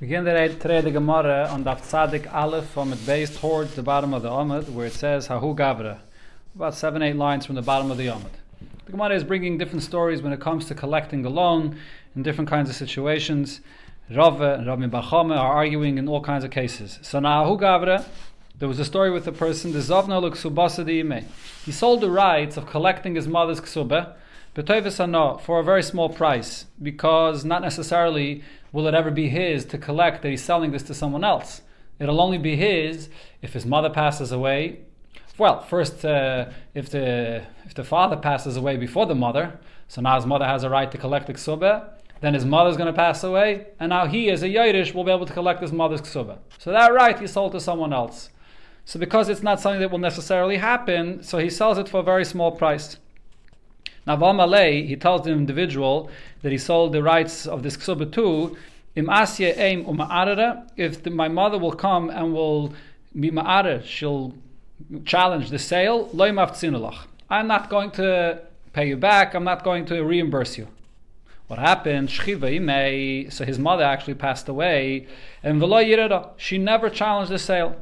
Begin the today the Gemara on Daf Tzadik Aleph from it base towards the bottom of the Amud where it says Hahu Gavra. About seven, eight lines from the bottom of the Amud. The Gemara is bringing different stories when it comes to collecting a loan in different kinds of situations. Rava and Rabbi Bachame are arguing in all kinds of cases. So now Hahu Gavra, there was a story with a person, the Zavna Luksubasa He sold the rights of collecting his mother's ksubah for a very small price, because not necessarily will it ever be his to collect that he's selling this to someone else. It'll only be his if his mother passes away. Well, first, uh, if the if the father passes away before the mother, so now his mother has a right to collect the ksubah. Then his mother's going to pass away, and now he, as a Yiddish, will be able to collect his mother's ksubah. So that right he sold to someone else. So because it's not something that will necessarily happen, so he sells it for a very small price. Now, Valmalei, he tells the individual that he sold the rights of this ksuba to, im aim uma'arara, if the, my mother will come and will be ma'arer, she'll challenge the sale, loy. I'm not going to pay you back, I'm not going to reimburse you. What happened? So his mother actually passed away, and she never challenged the sale.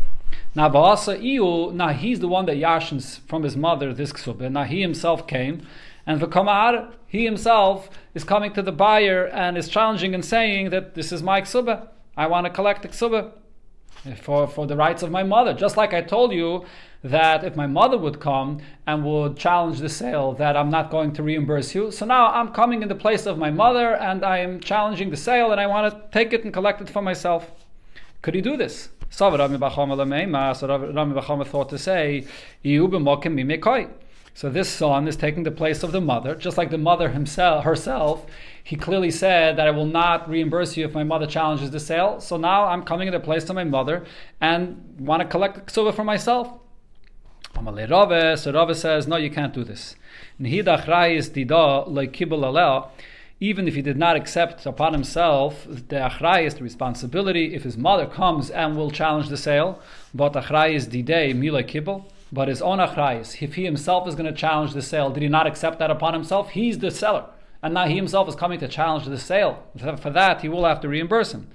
Now, now he's the one that yashins from his mother this ksubah. Now he himself came and the Kamar, he himself is coming to the buyer and is challenging and saying that this is my ksuba. I want to collect the ksuba for, for the rights of my mother. Just like I told you that if my mother would come and would challenge the sale, that I'm not going to reimburse you. So now I'm coming in the place of my mother and I am challenging the sale and I want to take it and collect it for myself. Could he do this? So Rami Bachama thought to say, so this son is taking the place of the mother, just like the mother himself herself. He clearly said that I will not reimburse you if my mother challenges the sale. So now I'm coming in the place of my mother and want to collect the ksuba for myself. So Rava says, no, you can't do this. Even if he did not accept upon himself the achrayis, the responsibility, if his mother comes and will challenge the sale, but achrayis didei mila kibble, but his own achrayis, if he himself is going to challenge the sale, did he not accept that upon himself? He's the seller. And now he himself is coming to challenge the sale. For that, he will have to reimburse him.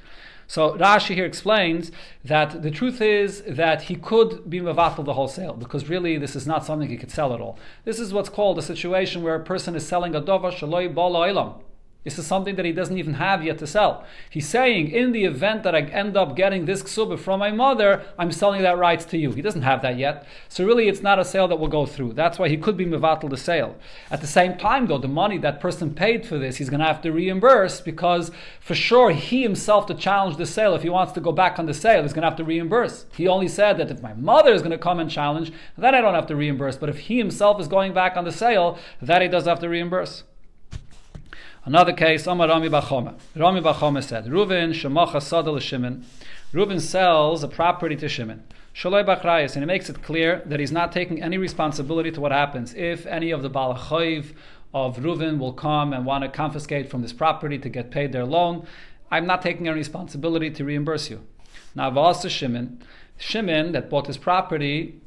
So Rashi here explains that the truth is that he could be mevatel the wholesale because really this is not something he could sell at all. This is what's called a situation where a person is selling a dova shaloi bala ilam. This is something that he doesn't even have yet to sell. He's saying, in the event that I end up getting this ksuba from my mother, I'm selling that rights to you. He doesn't have that yet. So really, it's not a sale that will go through. That's why he could be mevatel the sale. At the same time, though, the money that person paid for this, he's going to have to reimburse because for sure he himself to challenge the sale, if he wants to go back on the sale, he's going to have to reimburse. He only said that if my mother is going to come and challenge, then I don't have to reimburse. But if he himself is going back on the sale, that he does have to reimburse. Another case, Amar Rami Bachoma. Rami Bachoma said, Reuven shemacha sadal Shimon. Reuven sells a property to Shimon. Shaloi Bachrayas, and he makes it clear that he's not taking any responsibility to what happens if any of the Balachayiv of Reuven will come and want to confiscate from this property to get paid their loan. I'm not taking any responsibility to reimburse you. Now, Vasa Shimon, Shimon that bought his property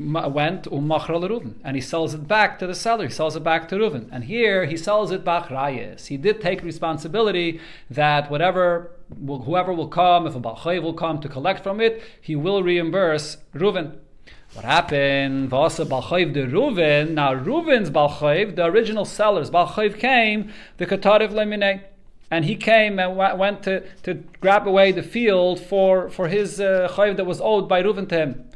went umachra Reuven, and he sells it back to the seller. He sells it back to Reuven, and here he sells it bachrayes. He did take responsibility that whatever whoever will come, if a balchayiv will come to collect from it, he will reimburse Reuven. What happened? Vasa balchayiv de Reuven. Now Reuven's balchayiv, the original sellers, balchayiv came the katariv leminei and he came and went to, to grab away the field for, for his uh, that was owed by Reuven to him.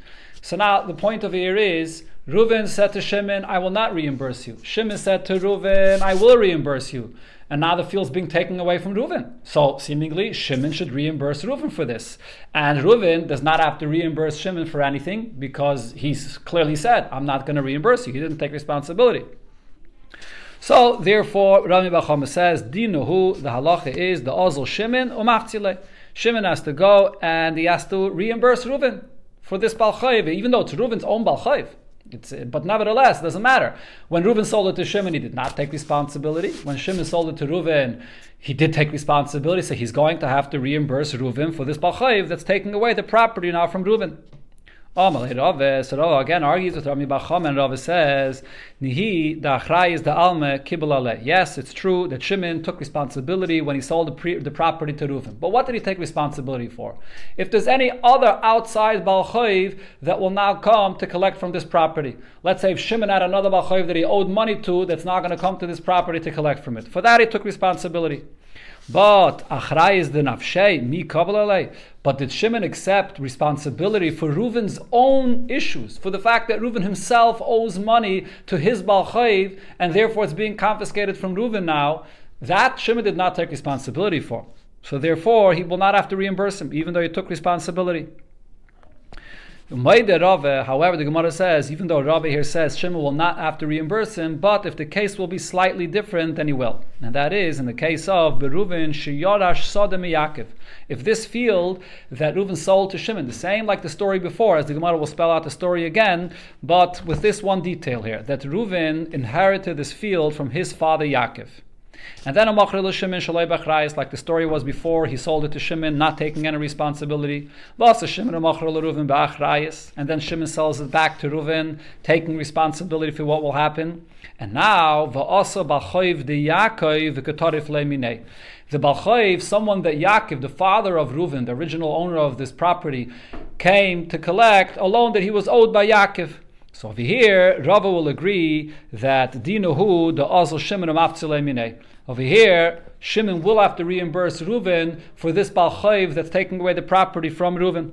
So now the point of here is Reuven said to Shimon, I will not reimburse you. Shimon said to Reuven, I will reimburse you. And now the field's being taken away from Reuven. So seemingly Shimon should reimburse Reuven for this. And Reuven does not have to reimburse Shimon for anything because he's clearly said, I'm not going to reimburse you. He didn't take responsibility. So therefore, Rami Bachama says, Dinuhu, the halacha is the Ozel Shimon umachtzile. Shimon has to go and he has to reimburse Reuven for this Balchayiv, even though it's Reuven's own Balchayiv. It's, but nevertheless, it doesn't matter. When Reuven sold it to Shimon, he did not take responsibility. When Shimon sold it to Reuven, he did take responsibility, so he's going to have to reimburse Reuven for this Balchayiv that's taking away the property now from Reuven. Amalei Rave, eh, so Rave again argues with Rami Bacham, and Rave says, Nihi, Achrai is the Alme, Kibbal Yes, it's true that Shimon took responsibility when he sold the, pre- the property to Reuven. But what did he take responsibility for? If there's any other outside Balchayiv that will now come to collect from this property, let's say if Shimon had another Balchayiv that he owed money to that's not going to come to this property to collect from it. For that, he took responsibility. But Achrai is the Nafshei, mi But did Shimon accept responsibility for Reuven's own issues, for the fact that Reuven himself owes money to his Balchayiv, and therefore it's being confiscated from Reuven now? That Shimon did not take responsibility for. So therefore, he will not have to reimburse him, even though he took responsibility. However, the Gemara says, even though Rabbi here says Shimon will not have to reimburse him, but if the case will be slightly different, then he will. And that is in the case of Beruvin Shiyorash Sodom Yaakov. If this field that Reuven sold to Shimon, the same like the story before, as the Gemara will spell out the story again, but with this one detail here, that Reuven inherited this field from his father Yaakov. And then a Shimon Shalei Bachrayis, like the story was before, he sold it to Shimon, not taking any responsibility. Shimon And then Shimon sells it back to Reuven, taking responsibility for what will happen. And now, Va'asa Bachoiv de Yaakov V'Katarif Leminei. The Balchayiv, someone that Yaakov, the father of Reuven, the original owner of this property, came to collect a loan that he was owed by Yaakov. So over here, Rava will agree that Dinuhu, the Azal Shimon Minei. Over here, Shimon will have to reimburse Reuven for this Balchayiv that's taking away the property from Reuven.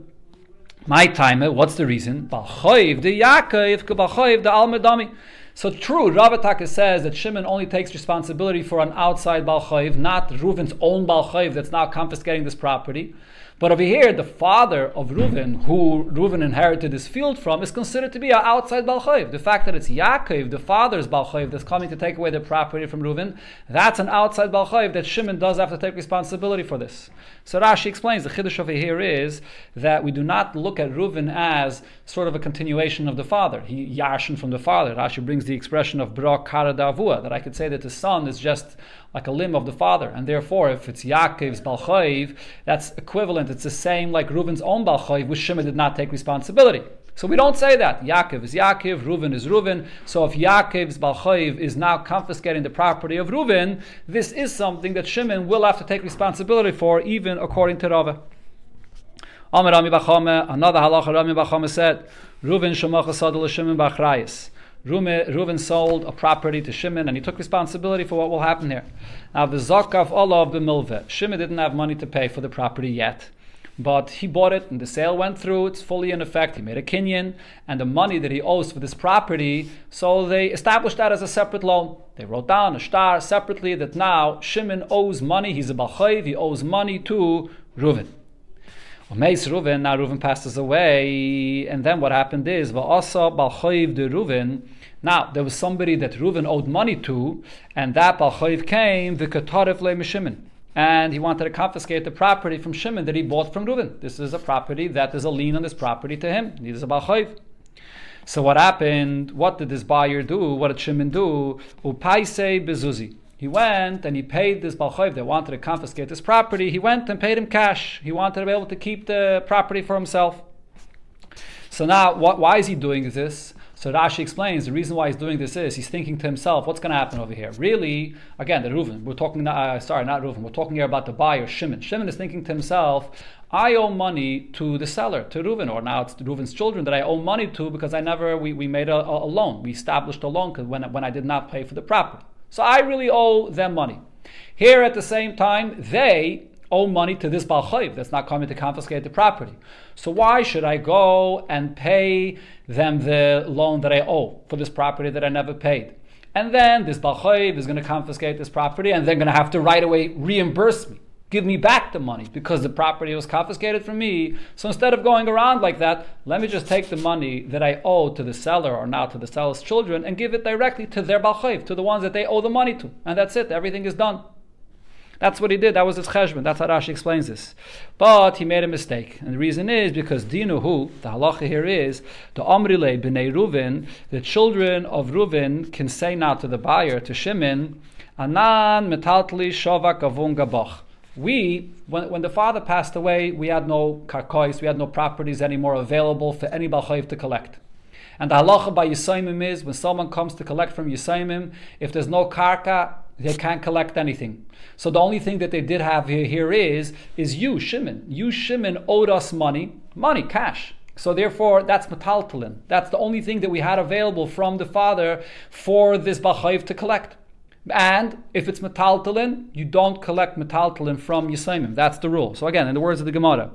My time, what's the reason? Balchayiv, the Yaakov, Balchayiv, the Almadami. So true, Rava Ravataka says that Shimon only takes responsibility for an outside Balchayiv, not Reuven's own Balchayiv that's now confiscating this property. But over here, the father of Reuven, who Reuven inherited this field from, is considered to be an outside Balchayiv. The fact that it's Yaakov, the father's Balchayiv, that's coming to take away the property from Reuven, that's an outside Balchayiv that Shimon does have to take responsibility for this. So Rashi explains the chiddush over here is that we do not look at Reuven as sort of a continuation of the father. He yashin from the father. Rashi brings the expression of bra kara that I could say that the son is just like a limb of the father. And therefore, if it's Yaakov's Balchayiv, that's equivalent. It's the same like Reuven's own Balchayiv, which Shimon did not take responsibility. So we don't say that. Yaakov is Yaakov, Reuven is Reuven. So if Yaakov's Balchayiv is now confiscating the property of Reuven, this is something that Shimon will have to take responsibility for, even according to Rava. Amar Rami Bachame, another halacha Rami Bachame said, Reuven shemach sadal Shimon bachrayis. Reuven sold a property to Shimon and he took responsibility for what will happen here. Now, the Zakav Allah of the Milveh, Shimon didn't have money to pay for the property yet, but he bought it and the sale went through. It's fully in effect. He made a kinyan and the money that he owes for this property, so they established that as a separate loan. They wrote down a shtar separately that now Shimon owes money. He's a Balchayiv, he owes money to Reuven. Meis Reuven, now Reuven passes away, and then what happened is Va'asa Balchayiv de Reuven. Now there was somebody that Reuven owed money to, and that Balchayiv came the Katarif le Shimon. And he wanted to confiscate the property from Shimon that he bought from Reuven. This is a property that is a lien on this property to him. He is a Balchayiv. So what happened? What did this buyer do? What did Shimon do? Upaise bezuzi. He went and he paid this Balchayiv that wanted to confiscate this property. He went and paid him cash. He wanted to be able to keep the property for himself. So now, what, why is he doing this? So Rashi explains the reason why he's doing this is he's thinking to himself, what's going to happen over here? Really, again, the Reuven, we're talking, uh, sorry, not Reuven, we're talking here about the buyer, Shimon. Shimon is thinking to himself, I owe money to the seller, to Reuven, or now it's Reuven's children that I owe money to because I never, we, we made a, a loan. We established a loan when, when I did not pay for the property. So I really owe them money. Here at the same time, they owe money to this Balchayiv that's not coming to confiscate the property. So why should I go and pay them the loan that I owe for this property that I never paid? And then this Balchayiv is going to confiscate this property and they're going to have to right away reimburse me give me back the money because the property was confiscated from me. So instead of going around like that, let me just take the money that I owe to the seller or now to the seller's children and give it directly to their balchayv, to the ones that they owe the money to. And that's it, everything is done. That's what he did. That was his cheshbon. That's how Rashi explains this. But he made a mistake. And the reason is because Dinuhu, the halacha here is, the Amrile b'nei Reuven, the children of Reuven can say now to the buyer, to Shimon, Anan metaltli shovak avun gabach we, when, when the father passed away, we had no karkois, we had no properties anymore available for any balchayv to collect. And the halacha by Yisaimim is when someone comes to collect from Yisaimim, if there's no karka, they can't collect anything. So the only thing that they did have here, here is is you, Shimon. You, Shimon, owed us money, money, cash. So therefore, that's metaltalin. That's the only thing that we had available from the father for this balchayv to collect. And if it's metaltalin, you don't collect metaltalin from Yisaimim. That's the rule. So again, in the words of the Gemara.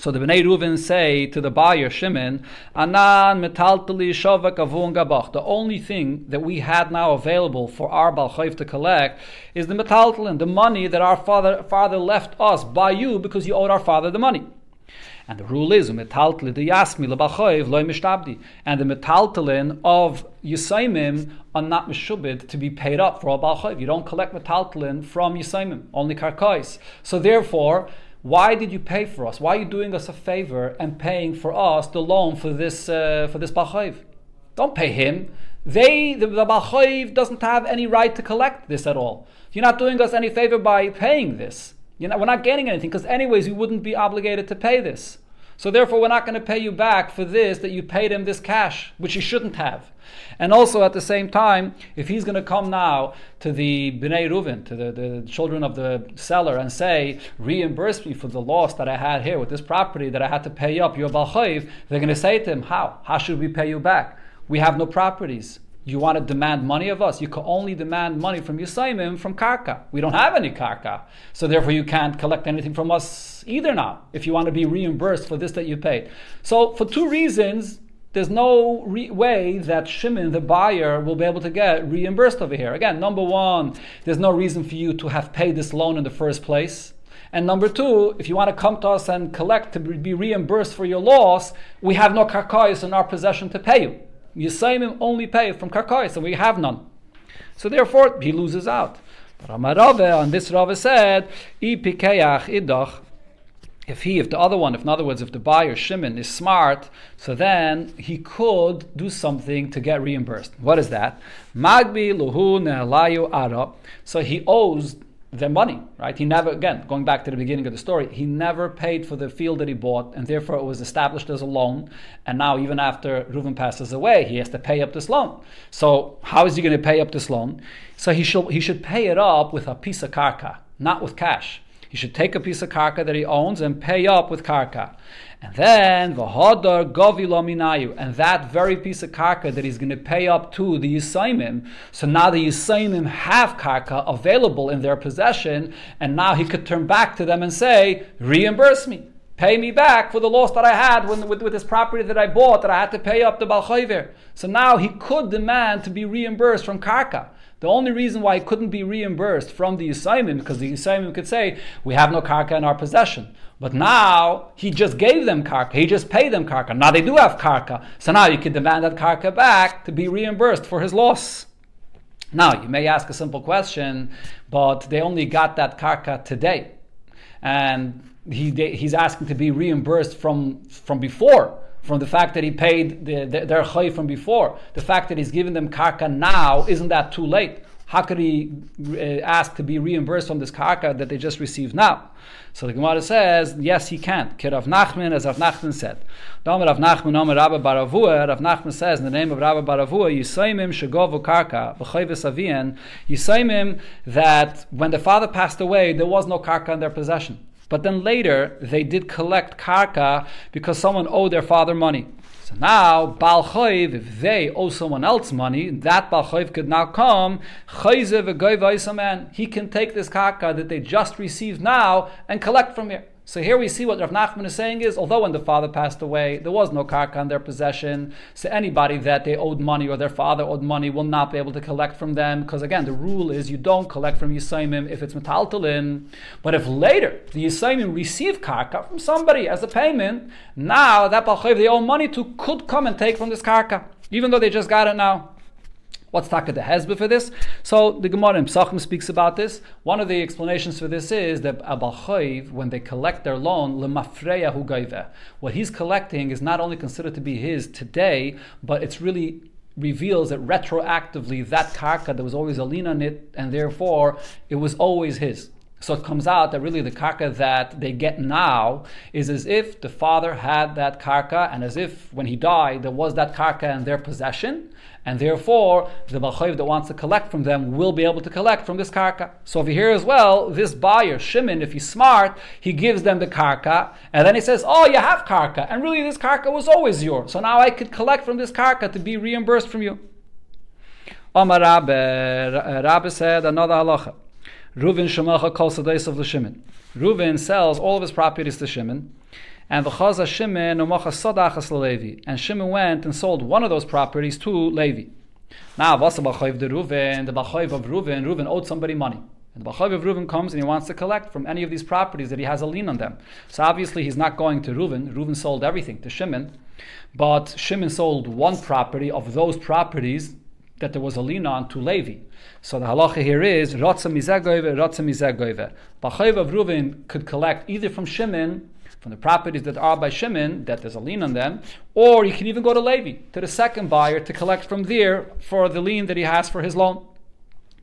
So the Bnei Reuven say to the buyer Shimon, Anan metaltali shavak avun gabach. The only thing that we had now available for our balchayv to collect is the metaltalin, the money that our father father left us by you because you owed our father the money. And the rule is metaltalin the yasmi lebachayv loy mishtabdi. And the metaltalin of Yisaimim are not mishubid to be paid up for a balchayv. You don't collect metaltalin from Yisaimim, only karkais. So therefore. Why did you pay for us? Why are you doing us a favor and paying for us the loan for this uh, for this balchayv? Don't pay him. They the, the doesn't have any right to collect this at all. You're not doing us any favor by paying this. Know, we're not getting anything because anyways you wouldn't be obligated to pay this. So therefore, we're not going to pay you back for this that you paid him this cash, which you shouldn't have. And also at the same time, if he's going to come now to the Bnei Reuven, to the, the children of the seller, and say, reimburse me for the loss that I had here with this property that I had to pay up, your Balchayv, they're going to say to him, how? How should we pay you back? We have no properties. You want to demand money of us? You can only demand money from Yisaimim from Karka. We don't have any Karka. So therefore you can't collect anything from us either now, if you want to be reimbursed for this that you paid. So for two reasons, there's no re- way that Shimon, the buyer, will be able to get reimbursed over here. Again, number one, there's no reason for you to have paid this loan in the first place. And number two, if you want to come to us and collect to be reimbursed for your loss, we have no karkayas in our possession to pay you. Yisayimim only pay from karkayas, and we have none. So therefore, he loses out. But on this Rava said, idach, if he, if the other one, if in other words, if the buyer Shimon is smart, so then he could do something to get reimbursed. What is that? Magbi luhu ara. So he owes them money, right? He never, again, going back to the beginning of the story, he never paid for the field that he bought, and therefore it was established as a loan. And now, even after Reuven passes away, he has to pay up this loan. So, how is he going to pay up this loan? So he should he should pay it up with a piece of karka, not with cash. He should take a piece of karka that he owns and pay up with karka. And then v'hodar govilo minayu, and that very piece of karka that he's going to pay up to the Yisaimim. So now the Yisaimim have karka available in their possession, and now he could turn back to them and say, reimburse me. Pay me back for the loss that I had when, with, with this property that I bought that I had to pay up to Balchayver. So now he could demand to be reimbursed from Karka. The only reason why it couldn't be reimbursed from the Yisayimim, because the Yisayimim could say, we have no karka in our possession. But now he just gave them karka, he just paid them karka. Now they do have karka. So now you can demand that karka back to be reimbursed for his loss. Now you may ask a simple question, but they only got that karka today. And he, he's asking to be reimbursed from, from before from the fact that he paid the, the, their chay from before, the fact that he's giving them karka now, isn't that too late? How could he uh, ask to be reimbursed from this karka that they just received now? So the Gemara says, yes, he can't. Kirav Nachman, as Rav Nachman said. Nachman, Rav Rabba Baravua, Rav Nachman says in the name of Rabba Baravua, Yisaimim Shagovu Karka, Yisaimim, that when the father passed away, there was no karka in their possession. But then later, they did collect karka because someone owed their father money. So now, Baal Chayv, if they owe someone else money, that Baal Chayv could now come, Chayzev, a man, he can take this karka that they just received now and collect from here. So here we see what Rav Nachman is saying is, although when the father passed away, there was no karka in their possession, so anybody that they owed money or their father owed money will not be able to collect from them, because again, the rule is you don't collect from Yisaimim if it's metaltalin. But if later the Yisaimim receive karka from somebody as a payment, now that Balchev they owe money to could come and take from this karka, even though they just got it now. What's taka the hezbollah for this? So the Gemara in Psachim speaks about this. One of the explanations for this is that Abal when they collect their loan, lemafreya hu What he's collecting is not only considered to be his today, but it's really reveals that retroactively that karka there was always a lien on it, and therefore it was always his. So it comes out that really the karka that they get now is as if the father had that karka, and as if when he died there was that karka in their possession, and therefore the balchayv that wants to collect from them will be able to collect from this karka. So over here as well, this buyer Shimon, if he's smart, he gives them the karka, and then he says, "Oh, you have karka, and really this karka was always yours. So now I could collect from this karka to be reimbursed from you." Omar Rabbe, Rabbe said another halacha. Reuven Shemacha the days of the Shimon. Reuven sells all of his properties to Shimon, and the Chaza Shimon Umacha Sadachas Levi. And Shimon went and sold one of those properties to Levi. Now, what's the Bachayv de Reuven? The Bachayv of Reuven, Reuven owed somebody money. And the Bachayv of Reuven comes and he wants to collect from any of these properties that he has a lien on them. So obviously he's not going to Reuven. Reuven sold everything to Shimon. But Shimon sold one property of those properties that there was a lien on to Levi. So the halacha here is Ratza Mizagoive, Ratza Mizagoive. Bachayv of Reuven could collect either from Shimon, from the properties that are by Shimon, that there's a lien on them, or you can even go to Levi, to the second buyer, to collect from there for the lien that he has for his loan.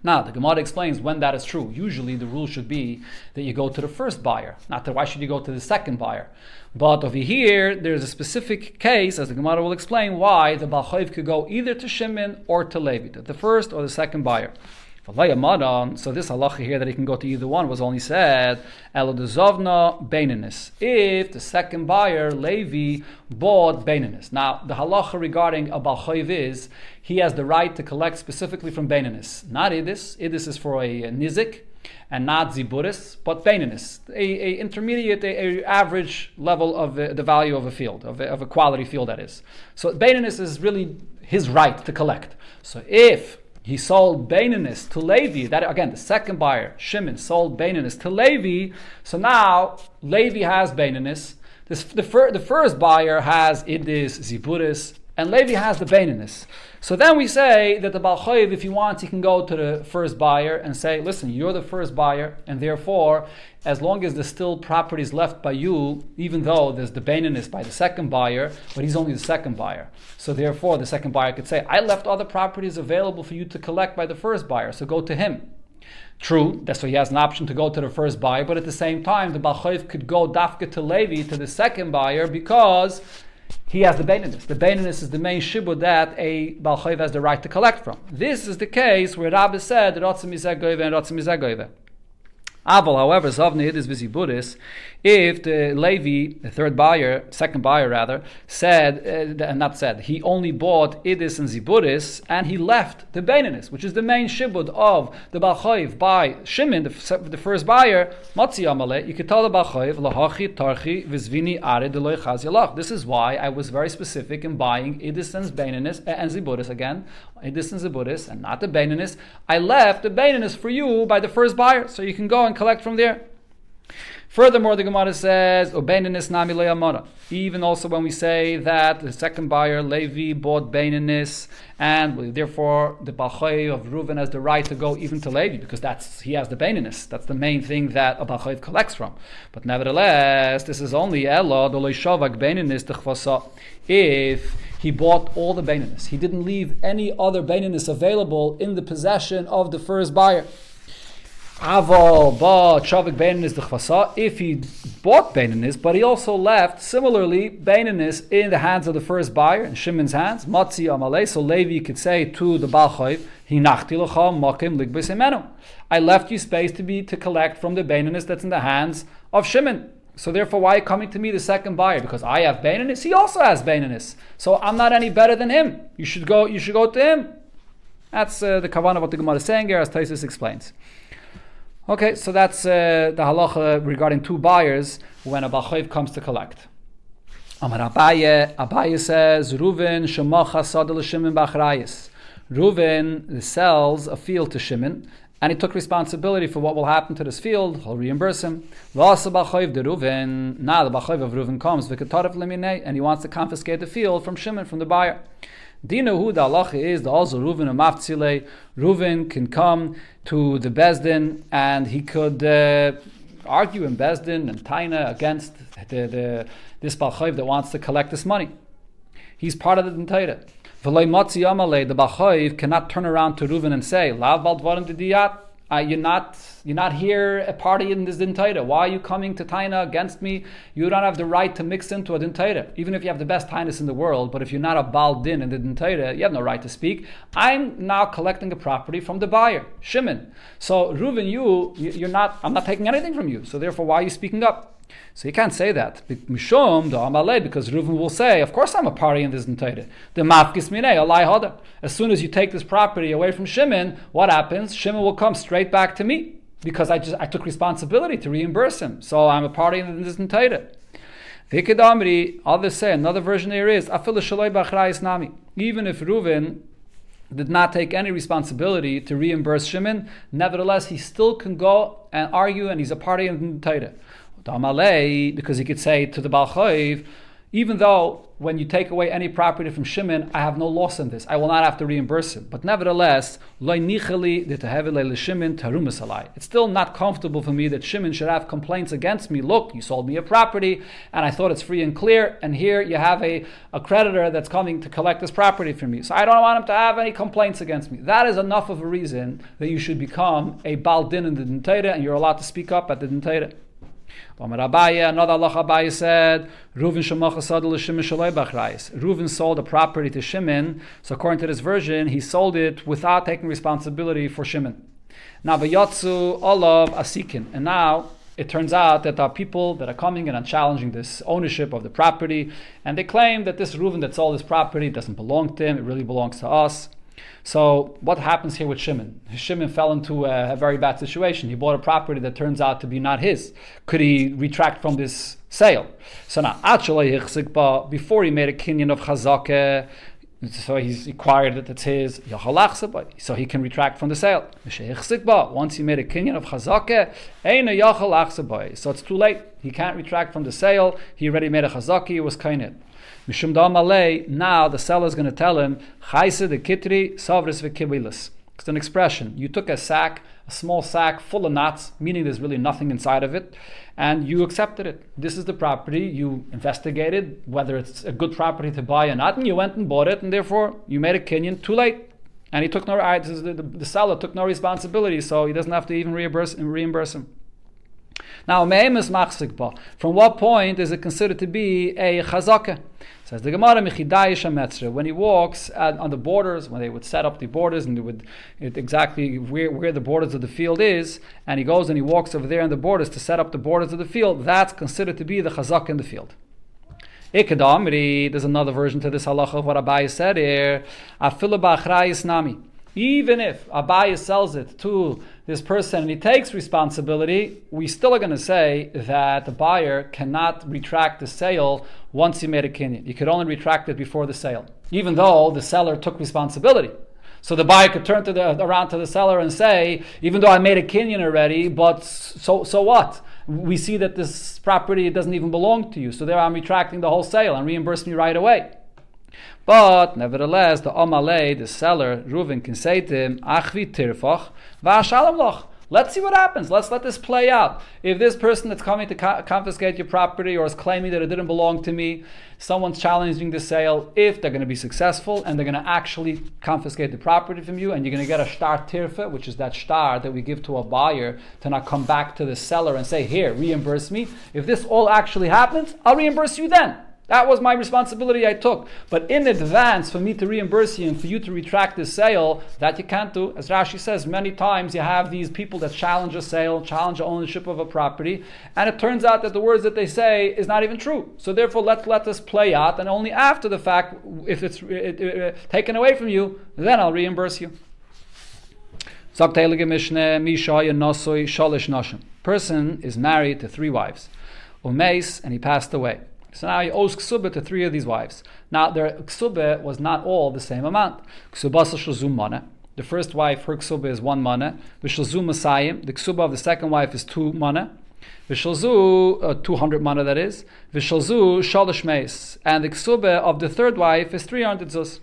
Now, the Gemara explains when that is true. Usually, the rule should be that you go to the first buyer, not that why should you go to the second buyer. But over here, there's a specific case, as the Gemara will explain, why the Balchayv could go either to Shimon or to Levi, the first or the second buyer. So this halacha here that he can go to either one was only said elodezovna beinanis. If the second buyer Levi bought beinanis. Now the halacha regarding a balchayv is he has the right to collect specifically from beinanis, not idis. Idis is for a, a nizik and not ziburis, but beinanis, a, a intermediate, a, a, average level of uh, the value of a field, of a, of a quality field that is. So beinanis is really his right to collect. So if he sold Baininus to Levi. That again, the second buyer, Shimon, sold Baininus to Levi. So now Levi has Baininus. The, fir, the first buyer has Idis, Ziburis, and Levi has the Baininus. So then we say that the Balchayiv, if he wants, he can go to the first buyer and say, listen, you're the first buyer, and therefore, as long as there's still properties left by you, even though there's the Baininus by the second buyer, but he's only the second buyer. So therefore, the second buyer could say, I left other properties available for you to collect by the first buyer, so go to him. True, that's why he has an option to go to the first buyer, but at the same time, the Balchayiv could go dafka to Levi, to the second buyer, because he has the Baininus. The Baininus is the main shibud that a Balchayv has the right to collect from. This is the case where Rabbi said, Rotzim Izagoive and Rotzim Izagoive. Aval, however, Zavni is Visiburis, if the Levi, the third buyer, second buyer rather, said, uh, not said, he only bought Idis and Ziburis, and he left the Baininus, which is the main shibud of the Balchayv by Shimon, the, the first buyer, Matzi Amale, you could tell the Balchayv, Lahachi, Tarchi, Vizvini, Are, Deloy Chaz This is why I was very specific in buying Idis and Baininus, uh, and Ziburis again, Idis and Ziburis and not the Baininus. I left the Baininus for you by the first buyer, so you can go and collect from there. Furthermore, the Gemara says, Even also when we say that the second buyer, Levi, bought Bainanis, and therefore the Balchay of Reuven has the right to go even to Levi, because that's he has the Bainanis. That's the main thing that a Balchay collects from. But nevertheless, this is only Ella, if he bought all the Bainanis. He didn't leave any other Bainanis available in the possession of the first buyer. Aval ba chavik beinanis dechvasa. If he bought beinanis, but he also left similarly beinanis in the hands of the first buyer, in Shimon's hands, matzi amalei. So Levi could say to the balchayv, hinachti lecha makim ligbes I left you space to be to collect from the beinanis that's in the hands of Shimon. So therefore, why coming to me, the second buyer? Because I have beinanis. He also has beinanis. So I'm not any better than him. You should go. You should go to him. That's uh, the kavanah what the Gemara is saying here, as Taisus explains. Okay, so that's uh, the halacha regarding two buyers when a balchayv comes to collect. Amar Abaye, Abaye says, Ruven shemacha sadel Shimon b'achrayis. Ruven sells a field to Shimon, and he took responsibility for what will happen to this field. He'll reimburse him. Now the b'chayv of Ruven comes, and he wants to confiscate the field from Shimon, from the buyer. Dina who the halacha is the also Reuven and Maftzile. Reuven can come to the Bezdin and he could uh, argue in Bezdin and Taina against the, the, this Balchayv that wants to collect this money. He's part of the Dentaira. The Balchayv cannot turn around to Reuven and say, Lav Baldvarim Didiyat. Uh, you're not you're not here a party in this dintaita. Why are you coming to Taina against me? You don't have the right to mix into a dintaita. Even if you have the best Tainas in the world, but if you're not a Baal Din in the dintaita, you have no right to speak. I'm now collecting a property from the buyer, Shimon. So Reuven, you you're not. I'm not taking anything from you. So therefore, why are you speaking up? So you can't say that. Amalei, because Reuven will say, of course I'm a party in this entire. The alai. As soon as you take this property away from Shimon, what happens? Shimon will come straight back to me because I just I took responsibility to reimburse him. So I'm a party in this entire. Vikidamri, others say, another version there is, Even if Reuven did not take any responsibility to reimburse Shimon, nevertheless he still can go and argue and he's a party in the Torah because he could say to the Balchoiv, even though when you take away any property from Shimon, I have no loss in this. I will not have to reimburse him. But nevertheless, it's still not comfortable for me that Shimon should have complaints against me. Look, you sold me a property and I thought it's free and clear, and here you have a, a creditor that's coming to collect this property from me. So I don't want him to have any complaints against me. That is enough of a reason that you should become a Baldin in the Dintera and you're allowed to speak up at the Dintera. Amar another Allah said, Reuven shemachasad l'shimon shaloi bachrayis. Reuven sold a property to Shimon, so according to this version, he sold it without taking responsibility for Shimon. Now, v'yotzu olav asikin. And now, it turns out that there are people that are coming and are challenging this ownership of the property, and they claim that this Reuven that sold this property doesn't belong to him, it really belongs to us. So what happens here with Shimon? Shimon fell into a, a, very bad situation. He bought a property that turns out to be not his. Could he retract from this sale? So now, actually, before he made a kinyan of chazakeh, so he's acquired that it's his, so he can retract from the sale. Once he made a kinyan of chazakeh, so it's too late. He can't retract from the sale. He already made a chazaki, it was Malay, now the seller is going to tell him, de Kitri. It's an expression. You took a sack, a small sack full of knots, meaning there's really nothing inside of it, and you accepted it. This is the property. You investigated whether it's a good property to buy or not, and you went and bought it, and therefore you made a kinyan too late. And he took no, the, the, the seller took no responsibility, so he doesn't have to even reimburse, reimburse him. Now, from what point is it considered to be a chazakah? Says the Gemara, when he walks at, on the borders, when they would set up the borders and they would it, exactly where, where the borders of the field is, and he goes and he walks over there on the borders to set up the borders of the field, that's considered to be the chazak in the field. Ikadamri, There's another version to this halacha of what Abai said here. Afilu nami. Even if Abai sells it to this person and he takes responsibility, we still are going to say that the buyer cannot retract the sale once he made a kinyan. You could only retract it before the sale, even though the seller took responsibility. So the buyer could turn to the, around to the seller and say, even though I made a kinyan already, but so so what? We see that this property doesn't even belong to you, so there I'm retracting the whole sale and reimburse me right away. But nevertheless, the Amalei, the seller, Reuven, can say to him, Achvi tirfach, va'ashalom loch. Let's see what happens. Let's let this play out. If this person that's coming to co- confiscate your property or is claiming that it didn't belong to me, someone's challenging the sale, if they're going to be successful and they're going to actually confiscate the property from you and you're going to get a shtar tirfa, which is that shtar that we give to a buyer to not come back to the seller and say, here, reimburse me. If this all actually happens, I'll reimburse you then. That was my responsibility I took. But in advance, for me to reimburse you and for you to retract the sale, that you can't do. As Rashi says, many times you have these people that challenge a sale, challenge ownership of a property, and it turns out that the words that they say is not even true. So therefore, let's let this play out, and only after the fact, if it's it, it, it, uh, taken away from you, then I'll reimburse you. Person is married to three wives. Umeis, and he passed away. So now he owes ksubah to three of these wives. Now their ksubah was not all the same amount. The first wife, her ksubah is one mana. The ksubah of the second wife is two mana. Uh, 200 mana that is. Vishalzu shalish meis. And the ksubah of the third wife is 300 zuz.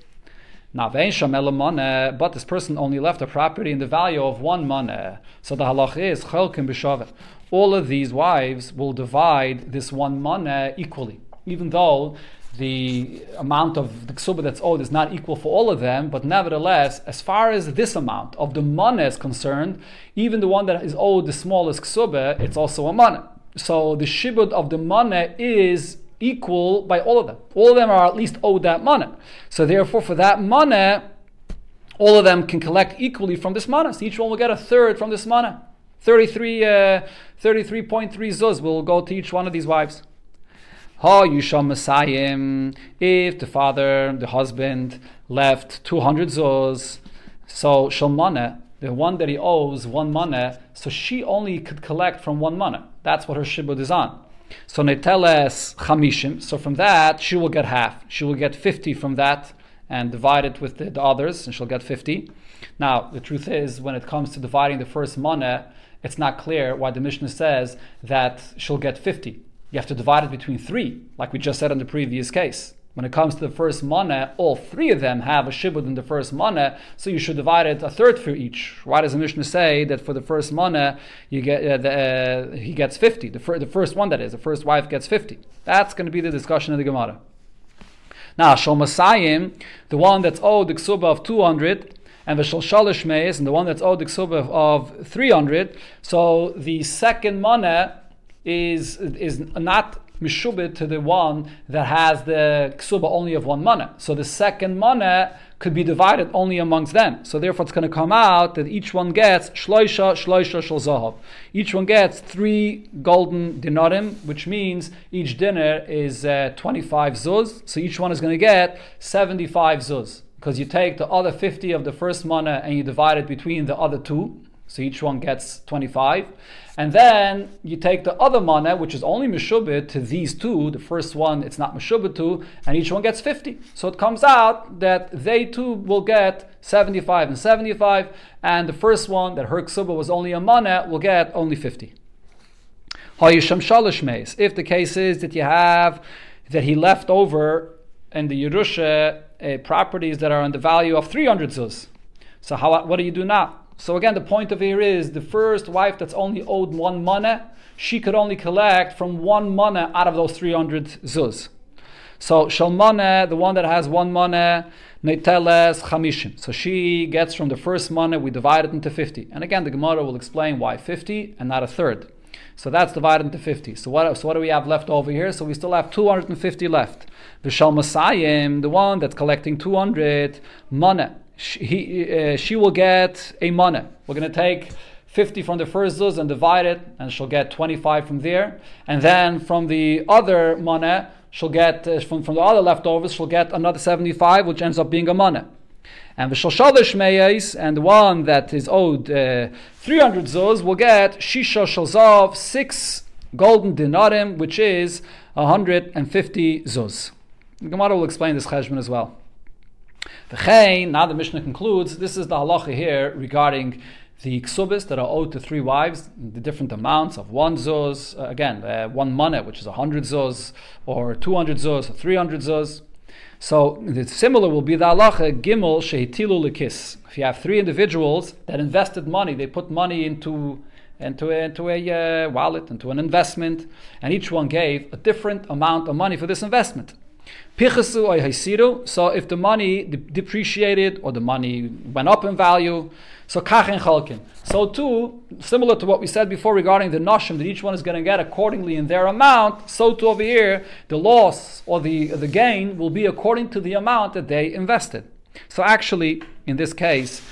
Now, but this person only left a property in the value of one money. So the halach is chelkim b'shavet. All of these wives will divide this one money equally even though the amount of the ksuba that's owed is not equal for all of them, but nevertheless, as far as this amount of the money is concerned, even the one that is owed the smallest ksuba, it's also a money. So the shibud of the money is equal by all of them. All of them are at least owed that money. So therefore, for that money, all of them can collect equally from this mana. So each one will get a third from this mana. 33, uh, 33.3 zuz will go to each one of these wives. Ha Yusham Messiah, if the father, the husband, left 200 zuz, so Shalmana, the one that he owes one mana, so she only could collect from one mana. That's what her shibud is on. So neteles chamishim. So from that, she will get half. She will get 50 from that and divide it with the, the, others, and she'll get 50. Now, the truth is, when it comes to dividing the first mana, it's not clear why the Mishnah says that she'll get 50. You have to divide it between three, like we just said in the previous case. When it comes to the first mana, all three of them have a shibud in the first mana, so you should divide it a third for each. Why does the Mishnah say that for the first mana you get uh, the, uh, he gets fifty? The, fir- the first one that is, the first wife gets fifty. That's going to be the discussion of the Gemara. Now, Shal Masayim, the one that's owed the ksuba of 200, and the Shalish Meis, and the one that's owed the ksuba of 300. So the second mana is, is not mishubit to the one that has the ksuba only of one mana. So the second mana could be divided only amongst them. So therefore, it's going to come out that each one gets shloisha shloisha shel Each one gets three golden dinarim, which means each dinar is uh, 25 zuz. So each one is going to get 75 zuz. Because you take the other 50 of the first mana and you divide it between the other two. So each one gets 25. And then you take the other mana, which is only Meshubit to these two. The first one, it's not Meshubit to, and each one gets 50. So it comes out that they too will get 75 and 75, and the first one, that her ksuba was only a mana, will get only 50. If the case is that you have that he left over in the Yerusha uh, properties that are on the value of 300 zuz. So how, what do you do now? So again, the point of here is the first wife that's only owed one mana, she could only collect from one mana out of those 300 zuz. So shalmana, the one that has one mana, neiteles chamishim. So she gets from the first mana, we divide it into 50. And again, the Gemara will explain why 50 and not a third. So that's divided into 50. So what, so what do we have left over here? So we still have 250 left. The Shalmasayim, the one that's collecting 200 mana she, he, uh, she will get a mana. We're going to take 50 from the first zuz and divide it, and she'll get 25 from there. And then from the other mana, she'll get, uh, from, from the other leftovers, she'll get another 75, which ends up being a mana. And the Shoshalish Meyais, and one that is owed uh, 300 zuz, will get Shisha Shalzav, six golden dinarim, which is 150 zuz. The Gemara will explain this cheshbon as well. The now the Mishnah concludes, this is the halacha here regarding the ksubis that are owed to three wives, the different amounts of one zuz, uh, again, uh, one money, which is 100 zuz, or 200 zuz, or 300 zuz. So the similar will be the halacha gimel shehitilu lekis. If you have three individuals that invested money, they put money into into a, into a uh, wallet, into an investment, and each one gave a different amount of money for this investment. Pichasu or Haisiru. So if the money depreciated or the money went up in value, so kachen chalkin. So too, similar to what we said before regarding the noshim, that each one is going to get accordingly in their amount, so too over here, the loss or the, the gain will be according to the amount that they invested. So actually, in this case,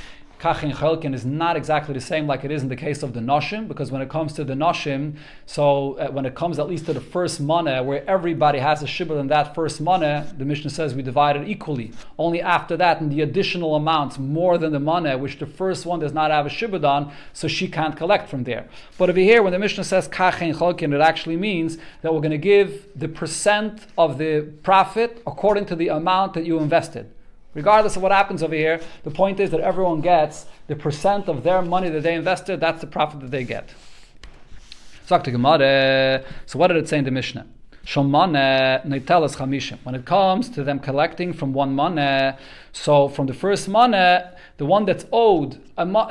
Kachin Chelkin is not exactly the same like it is in the case of the Noshim, because when it comes to the Noshim, so uh, when it comes at least to the first mana, where everybody has a shibud in that first mana, the Mishnah says we divide it equally. Only after that, in the additional amounts, more than the mana, which the first one does not have a shibud on, so she can't collect from there. But over here, when the Mishnah says Kachin Chelkin, it actually means that we're going to give the percent of the profit according to the amount that you invested. Regardless of what happens over here, the point is that everyone gets the percent of their money that they invested, that's the profit that they get. So what did it say in the Mishnah? When it comes to them collecting from one money, so from the first money, the one that's owed a mo-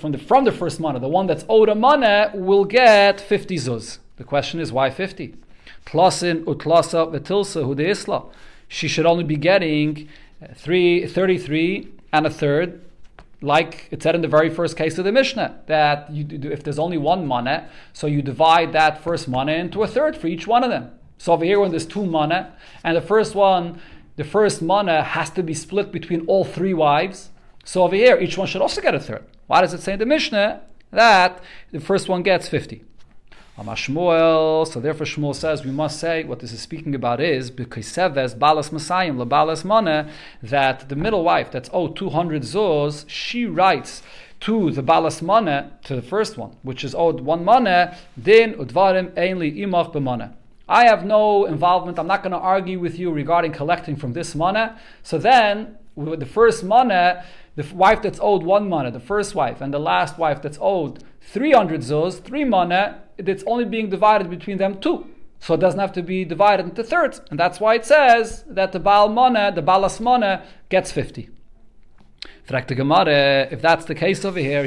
from the from the first money, the one that's owed a money will get fifty zuz. The question is why fifty? plusin utlasa vetilsa hudeisla. She should only be getting three, 33 and a third, like it said in the very first case of the Mishnah, that you do, if there's only one mana, so you divide that first mana into a third for each one of them. So over here, when there's two mana, and the first one, the first mana has to be split between all three wives. So over here, each one should also get a third. Why does it say in the Mishnah that the first one gets 50? So therefore Shmuel says we must say what this is speaking about is because seves balas masayim lebalas mana that the middle wife that's oh 200 zuz she writes to the balas mana to the first one which is owed one mana din udvarim ainli imach b'mana. I have no involvement. I'm not going to argue with you regarding collecting from this mana. So then, with the first mana, the wife that's owed one mana, the first wife, and the last wife that's owed 300 zuz, three mana, it's only being divided between them two. So it doesn't have to be divided into thirds. And that's why it says that the Baal Mana, the Balas Mana, gets 50. If that's the case over here,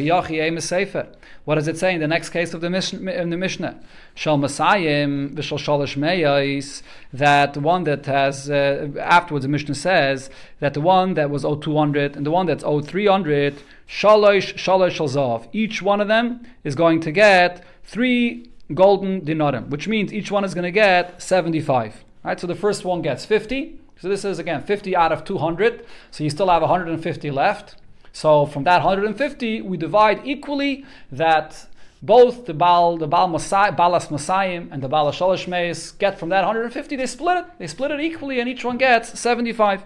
what does it say in the next case of the, Mishnah? In the Mishnah? Shal Masayim v'shal shalish meyais, that one that has, uh, afterwards the Mishnah says, that the one that was owed 200 and the one that's owed 300, shalosh shalosh shalzav. Each one of them is going to get three golden dinarim, which means each one is going to get 75. Right, so the first one gets 50, so this is again 50 out of 200. So you still have 150 left. So from that 150, we divide equally that both the Baal, the Baal Masai, Balas Masayim and the Baal Shalosh get from that 150, they split it. They split it equally and each one gets 75.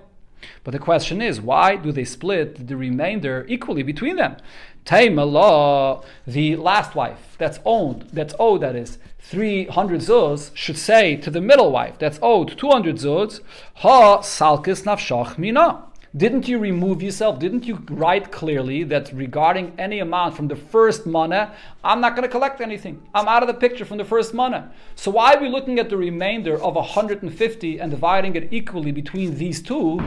But the question is, why do they split the remainder equally between them? Taimala, the last wife that's owned, that's owed, that is, 300 zuz, should say to the middle wife that's owed 200 zuz, Ha salkis nafshach mina. Didn't you remove yourself? Didn't you write clearly that regarding any amount from the first mana, I'm not going to collect anything. I'm out of the picture from the first mana. So why are we looking at the remainder of 150 and dividing it equally between these two?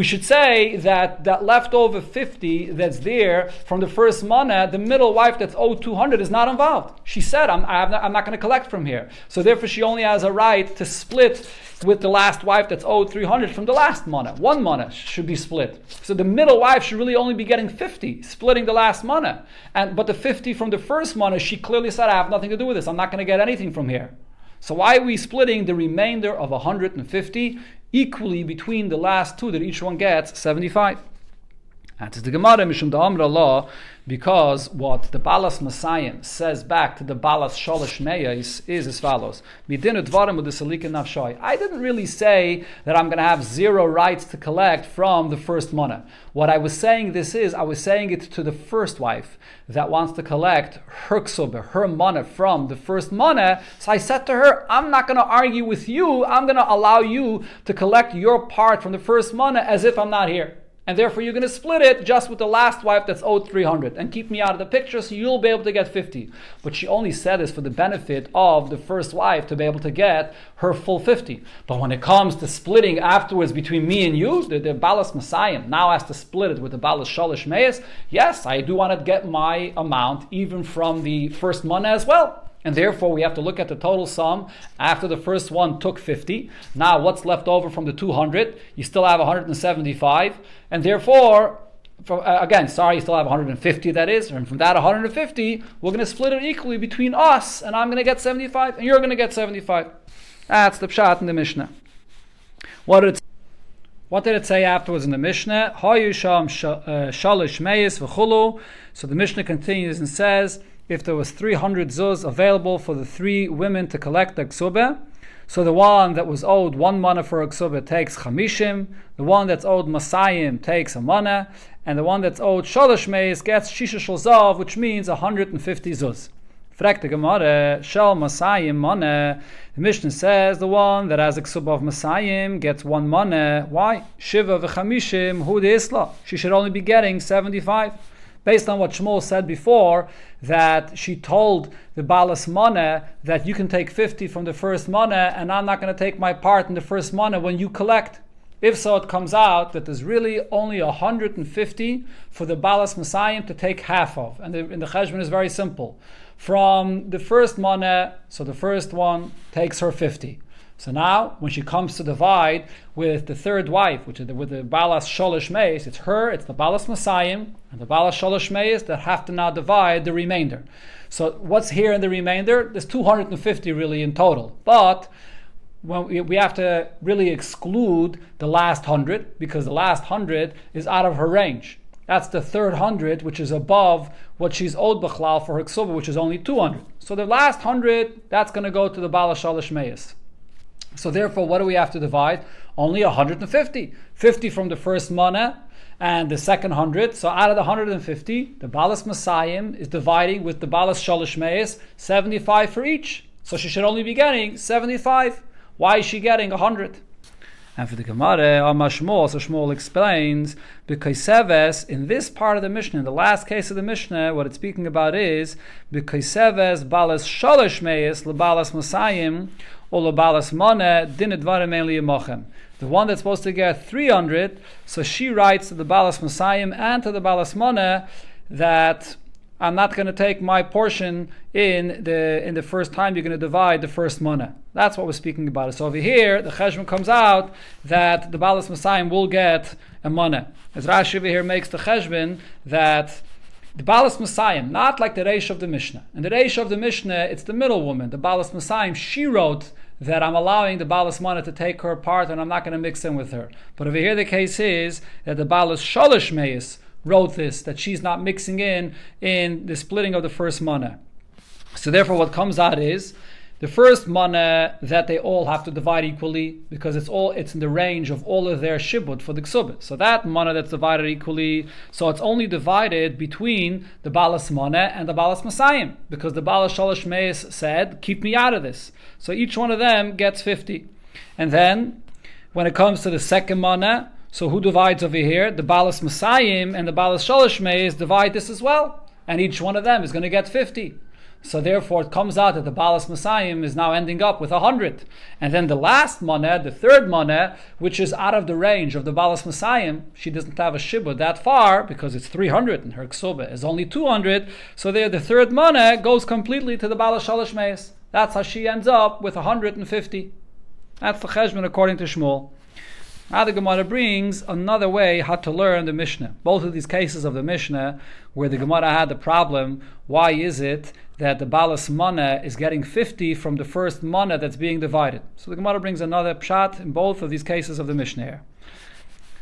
We should say that that leftover 50 that's there from the first mana, the middle wife that's owed 200 is not involved. She said, I'm, I'm not, not going to collect from here. So therefore she only has a right to split with the last wife that's owed 300 from the last mana. One mana should be split. So the middle wife should really only be getting 50, splitting the last mana. And but the 50 from the first mana, she clearly said, I have nothing to do with this. I'm not going to get anything from here. So why are we splitting the remainder of 150 equally between the last two that each one gets 75? Answers the Gemara, Mishum Amra law, because what the Balas Masayim says back to the Balas Shalish Meyais is as follows. I didn't really say that I'm going to have zero rights to collect from the first mana. What I was saying this is, I was saying it to the first wife that wants to collect her ksuba, her mana from the first mana. So I said to her, I'm not going to argue with you. I'm going to allow you to collect your part from the first mana as if I'm not here and therefore you're going to split it just with the last wife that's owed 300 and keep me out of the picture so you'll be able to get 50 but she only said this for the benefit of the first wife to be able to get her full 50 but when it comes to splitting afterwards between me and you the, the balas messiah now has to split it with the balas shalish meis. Yes i do want to get my amount even from the first month as well and therefore, we have to look at the total sum. After the first one took 50, now what's left over from the 200? You still have 175. And therefore, for, uh, again, sorry, you still have 150, that is. And from that 150, we're going to split it equally between us, and I'm going to get 75, and you're going to get 75. That's the pshat in the Mishnah. What did it, what did it say afterwards in the Mishnah? Uh, so the Mishnah continues and says, if there was 300 zuz available for the three women to collect the ksubah, so the one that was owed one mana for a ksubah takes chamishim, the one that's owed masayim takes a mana, and the one that's owed shalosh meis gets shisha shalzav, which means 150 zuz. Frek the Gemara, shal masayim mana. The Mishnah says the one that has a of masayim gets one mana. Why? Shiva v'chamishim hu isla. She should only be getting 75 based on what Shmuel said before, that she told the Balas Mana that you can take 50 from the first Mana and I'm not going to take my part in the first Mana when you collect. If so, it comes out that there's really only 150 for the Balas Messiah to take half of. And the, and the Cheshbon is very simple. From the first Mana, so the first one takes her 50. So now, when she comes to divide with the third wife, which is the, with the Balas Sholish Meis, it's her, it's the Balas Messiah, and the Balas Sholish Meis that have to now divide the remainder. So what's here in the remainder? There's 250 really in total. But when we, we have to really exclude the last hundred because the last hundred is out of her range. That's the third hundred, which is above what she's owed Bechlal for her ksuba, which is only 200. So the last hundred, that's going to go to the Balas Shalish Meis. So therefore, what do we have to divide? Only 150. 50 from the first mana and the second 100. So out of the 150, the Balas Messiah is dividing with the Balas Shalish Meis 75 for each. So she should only be getting 75. Why is she getting 100? And for the Gemara, Amar Shmuel, so Shmuel explains, because Seves, in this part of the Mishnah, in the last case of the Mishnah, what it's speaking about is, because Seves balas shalish meis lebalas masayim, edvarim yemochem. The one that's supposed to get 300, so she writes to the balas masayim and to the balas mone that I'm not going to take my portion in the in the first time you're going to divide the first mana. That's what we're speaking about. So over here, the cheshbon comes out that the balas messiah will get a mana. As Rashi over here makes the cheshbon that the balas messiah, not like the reish of the Mishnah. In the reish of the Mishnah, it's the middle woman, the balas messiah. She wrote that I'm allowing the balas mana to take her part and I'm not going to mix in with her. But over here, the case is that the balas shalish meis wrote this, that she's not mixing in in the splitting of the first mana. So therefore, what comes out is the first mana that they all have to divide equally because it's all it's in the range of all of their shibud for the ksubit. So that mana that's divided equally, so it's only divided between the balas mana and the balas masayim because the balas shalosh meis said, "Keep me out of this." So each one of them gets fifty, and then when it comes to the second mana, so who divides over here? The Balas Masayim and the Balas Shalosh Meis divide this as well. And each one of them is going to get 50. So therefore it comes out that the Balas Masayim is now ending up with 100. And then the last moneh, the third moneh, which is out of the range of the Balas Masayim, she doesn't have a shibud that far because it's 300 and her ksuba is only 200. So there the third moneh goes completely to the Balas Shalosh Meis. That's how she ends up with 150. That's the cheshbon according to Shmuel. Now the Gemara brings another way how to learn the Mishnah. Both of these cases of the Mishnah, where the Gemara had the problem, why is it that the Balas Mana is getting 50 from the first Mana that's being divided? So the Gemara brings another pshat in both of these cases of the Mishnah.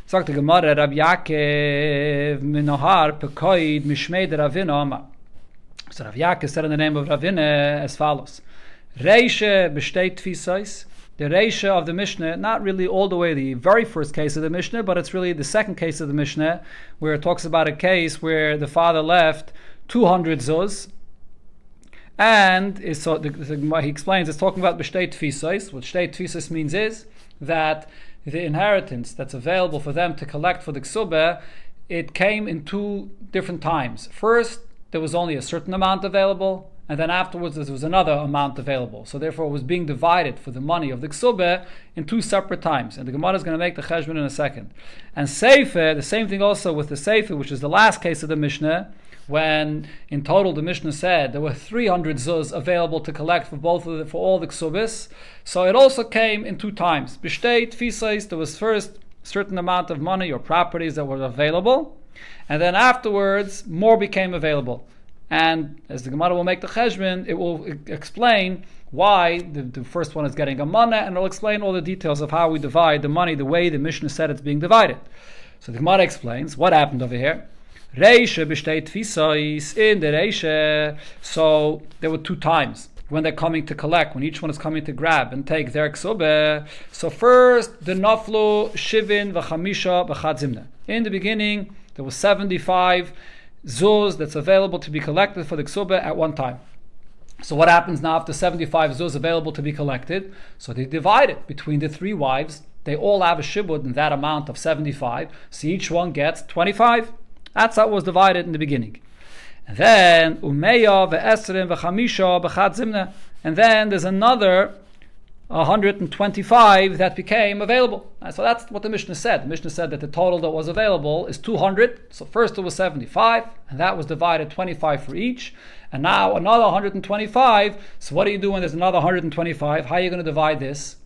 Sagt the Gemara, Rab Yaakov minohar pekoid mishmei de Ravina. So Rav Yaakov said in the name of Ravina as follows. Reishe besteht tfisais, the Reisha of the Mishnah, not really all the way the very first case of the Mishnah, but it's really the second case of the Mishnah, where it talks about a case where the father left 200 zuz, and is so the, the, he explains it's talking about b'shtei tfisais. What shtei tfisais means is that the inheritance that's available for them to collect for the ksubah, it came in two different times. First, there was only a certain amount available, and then afterwards there was another amount available. So therefore it was being divided for the money of the ksube in two separate times. And the Gemara is going to make the cheshbon in a second. And Sefer, the same thing also with the Sefer, which is the last case of the Mishnah, when in total the Mishnah said there were 300 zuz available to collect for both of the, for all the ksubis. So it also came in two times. B'shtei tfisais, there was first certain amount of money or properties that were available, and then afterwards more became available. And as the Gemara will make the cheshbon, it will explain why the, the, first one is getting a mana, and it'll explain all the details of how we divide the money the way the Mishnah said it's being divided. So the Gemara explains what happened over here. Reisha besteht tfisais in the Reisha. So there were two times when they're coming to collect, when each one is coming to grab and take their ksube. So first, the naflu shivin v'chamisha v'chadzimna. In the beginning, there was 75 zuz that's available to be collected for the ksuba at one time. So what happens now after 75 zuz available to be collected? So they divide it between the three wives. They all have a shibud in that amount of 75. So each one gets 25. That's how it was divided in the beginning. And then umeya ve'esrim ve'chamisha b'chad zimna. And then there's another 125 that became available. So that's what the Mishnah said. The Mishnah said that the total that was available is 200. So first it was 75, and that was divided 25 for each. And now another 125. So what do you do when there's another 125? How are you going to divide this?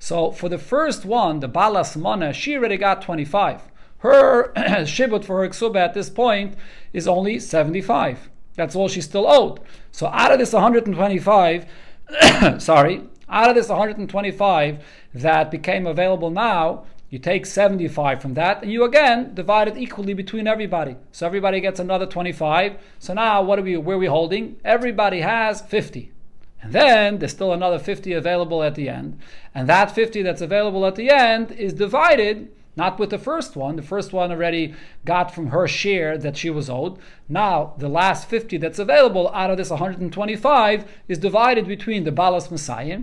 So for the first one, the Balas Mana, she already got 25. Her shibut for her ksuba at this point is only 75. That's all she's still owed. So out of this 125, sorry, out of this 125 that became available now, you take 75 from that, and you again divide it equally between everybody. So everybody gets another 25. So now what are we where are we holding? Everybody has 50. And then there's still another 50 available at the end. And that 50 that's available at the end is divided not with the first one. The first one already got from her share that she was owed. Now, the last 50 that's available out of this 125 is divided between the Balas Messiah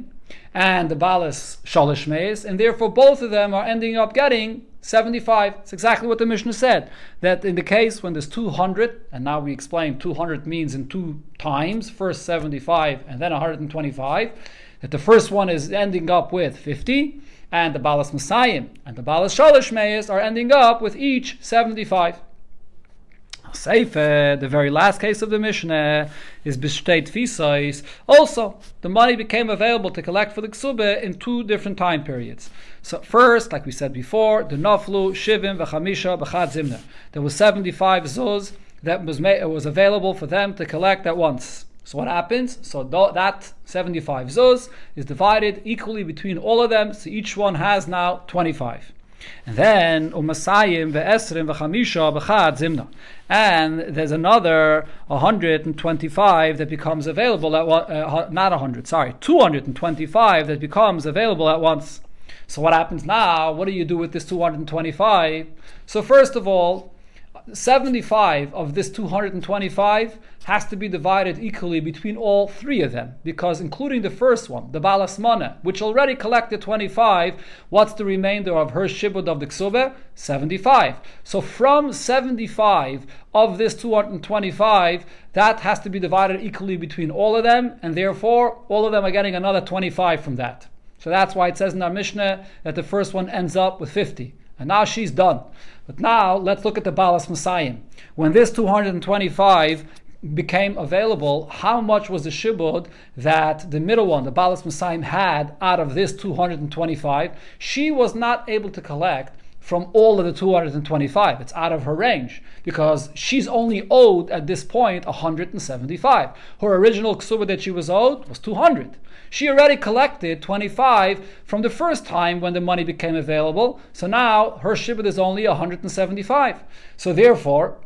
and the Balas Shalish Meis, and therefore both of them are ending up getting 75. It's exactly what the Mishnah said. That in the case when there's 200, and now we explain 200 means in two times, first 75 and then 125, that the first one is ending up with 50 and the Balas Messiah and the Balas Shalish Meis are ending up with each 75. Seife, the very last case of the Mishnah, is Bishteit Fisais. Also, the money became available to collect for the Ksube in two different time periods. So, first, like we said before, the Naflu, Shivim, Vachamisha, Bachad Zimner. There was 75 Zuz that was, made, was available for them to collect at once. So what happens? So that 75 zuz is divided equally between all of them. So each one has now 25. And then umasayim ve'esrim ve'chamisha b'chad zimna. And there's another 125 that becomes available at one, uh, not 100, sorry, 225 that becomes available at once. So what happens now? What do you do with this 225? So first of all, 75 of this 225 has to be divided equally between all three of them, because including the first one, the Balasmana, which already collected 25, what's the remainder of her shibud of the ksube? 75. So from 75 of this 225, that has to be divided equally between all of them, and therefore all of them are getting another 25 from that. So that's why it says in our Mishnah that the first one ends up with 50. And now she's done. But now let's look at the Balas Messiah. When this 225 became available, how much was the shibud that the middle one, the Balas Messiah, had out of this 225? She was not able to collect from all of the 225. It's out of her range because she's only owed at this point 175. Her original ksuba that she was owed was 200. She already collected 25 from the first time when the money became available. So now her shibud is only 175. So therefore,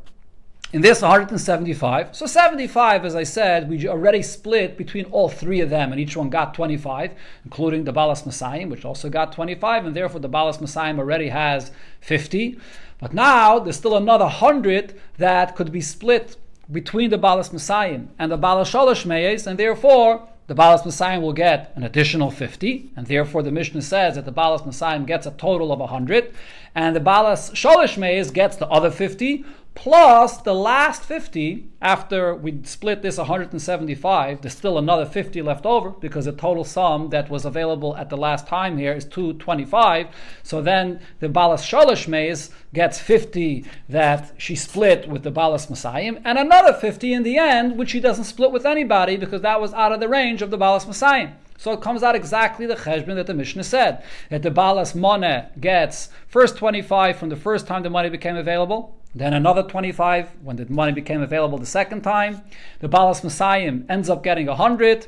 in this 175, so 75, as I said, we already split between all three of them, and each one got 25, including the Balas Messiah, which also got 25, and therefore the Balas Messiah already has 50. But now there's still another 100 that could be split between the Balas Messiah and the Balas Shalosh and therefore the Balas Messiah will get an additional 50, and therefore the Mishnah says that the Balas Messiah gets a total of 100, and the Balas Meis gets the other 50, plus the last 50, after we split this 175, there's still another 50 left over because the total sum that was available at the last time here is 225. So then the Balas Shalish gets 50 that she split with the Balas Messiah, and another 50 in the end, which she doesn't split with anybody because that was out of the range of the Balas Messiah. So it comes out exactly the cheshbon that the Mishnah said that the balas moneh gets first 25 from the first time the money became available, then another 25 when the money became available the second time. The balas messiah ends up getting 100,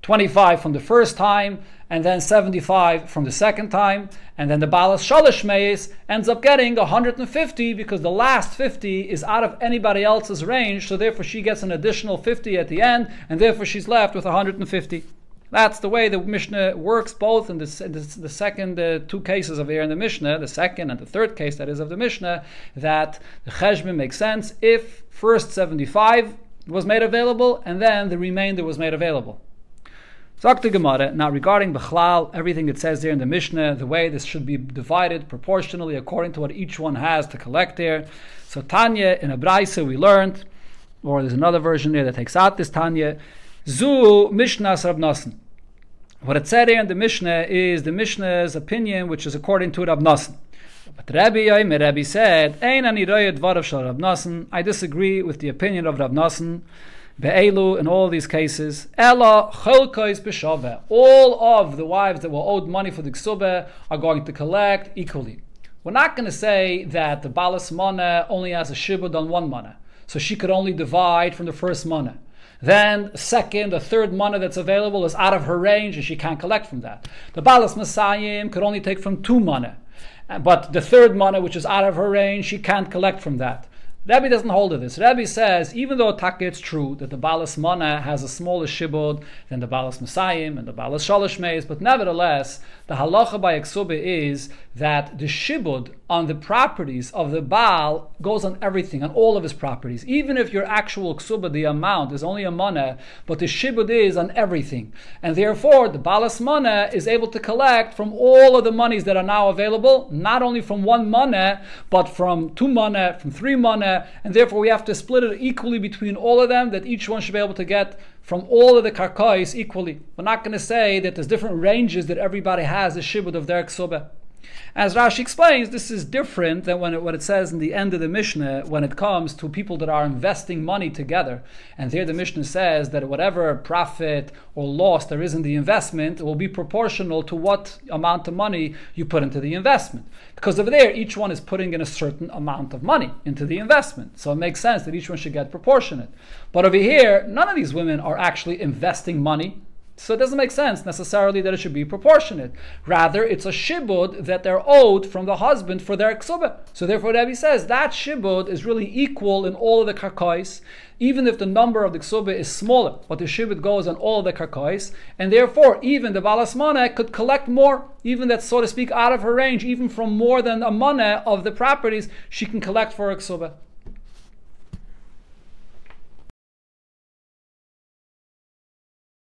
25 from the first time, and then 75 from the second time, and then the balas shalish meis ends up getting 150 because the last 50 is out of anybody else's range, so therefore she gets an additional 50 at the end, and therefore she's left with 150. That's the way the Mishnah works, both in the, in the, the second uh, two cases of here in the Mishnah, the second and the third case that is of the Mishnah, that the Cheshbon makes sense if first 75 was made available and then the remainder was made available. Zakta Gemara, now regarding Bechlal, everything it says there in the Mishnah, the way this should be divided proportionally according to what each one has to collect there. So Tanya in Abraisa we learned, or there's another version there that takes out this Tanya, Zu Mishnah Rab Nosson. What it said here in the Mishnah is the Mishnah's opinion, which is according to Rab Nosson. But Rabbi Yomer Rabbi said, Ein ani Rab Nosson. I disagree with the opinion of Rab Nosson. Be'elu, in all these cases, Ella cholkois b'shaveh. All of the wives that were owed money for the ksubah are going to collect equally. We're not going to say that the balas mana only has a shibud on one mana, so she could only divide from the first mana. Then second, a third money that's available is out of her range and she can't collect from that. The balas masayim could only take from two money. Uh, but the third money, which is out of her range, she can't collect from that. Rebbe doesn't hold to this. Rabbi says, even though taka it's true that the Balas Mana has a smaller shibud than the Balas Masayim and the Balas Shalosh Meis, but nevertheless, the halacha by Eksuba is that the shibud on the properties of the Baal goes on everything, on all of his properties. Even if your actual ksuba, the amount, is only a mana, but the shibud is on everything. And therefore, the Balas mana is able to collect from all of the monies that are now available, not only from one mana, but from two mana, from three mana, and therefore we have to split it equally between all of them, that each one should be able to get from all of the karkais equally. We're not going to say that there's different ranges that everybody has a shibud of their ksuba. As Rashi explains, this is different than when it, what it says in the end of the Mishnah when it comes to people that are investing money together. And there the Mishnah says that whatever profit or loss there is in the investment will be proportional to what amount of money you put into the investment. Because over there, each one is putting in a certain amount of money into the investment. So it makes sense that each one should get proportionate. But over here, none of these women are actually investing money so it doesn't make sense necessarily that it should be proportionate. Rather, it's a shibud that they're owed from the husband for their ksubah. So therefore, Rebbe says that shibud is really equal in all of the karkais, even if the number of the ksubah is smaller, but the shibud goes on all of the karkais, and therefore, even the balas mana could collect more, even that's so to speak out of her range, even from more than a mana of the properties, she can collect for a ksubah.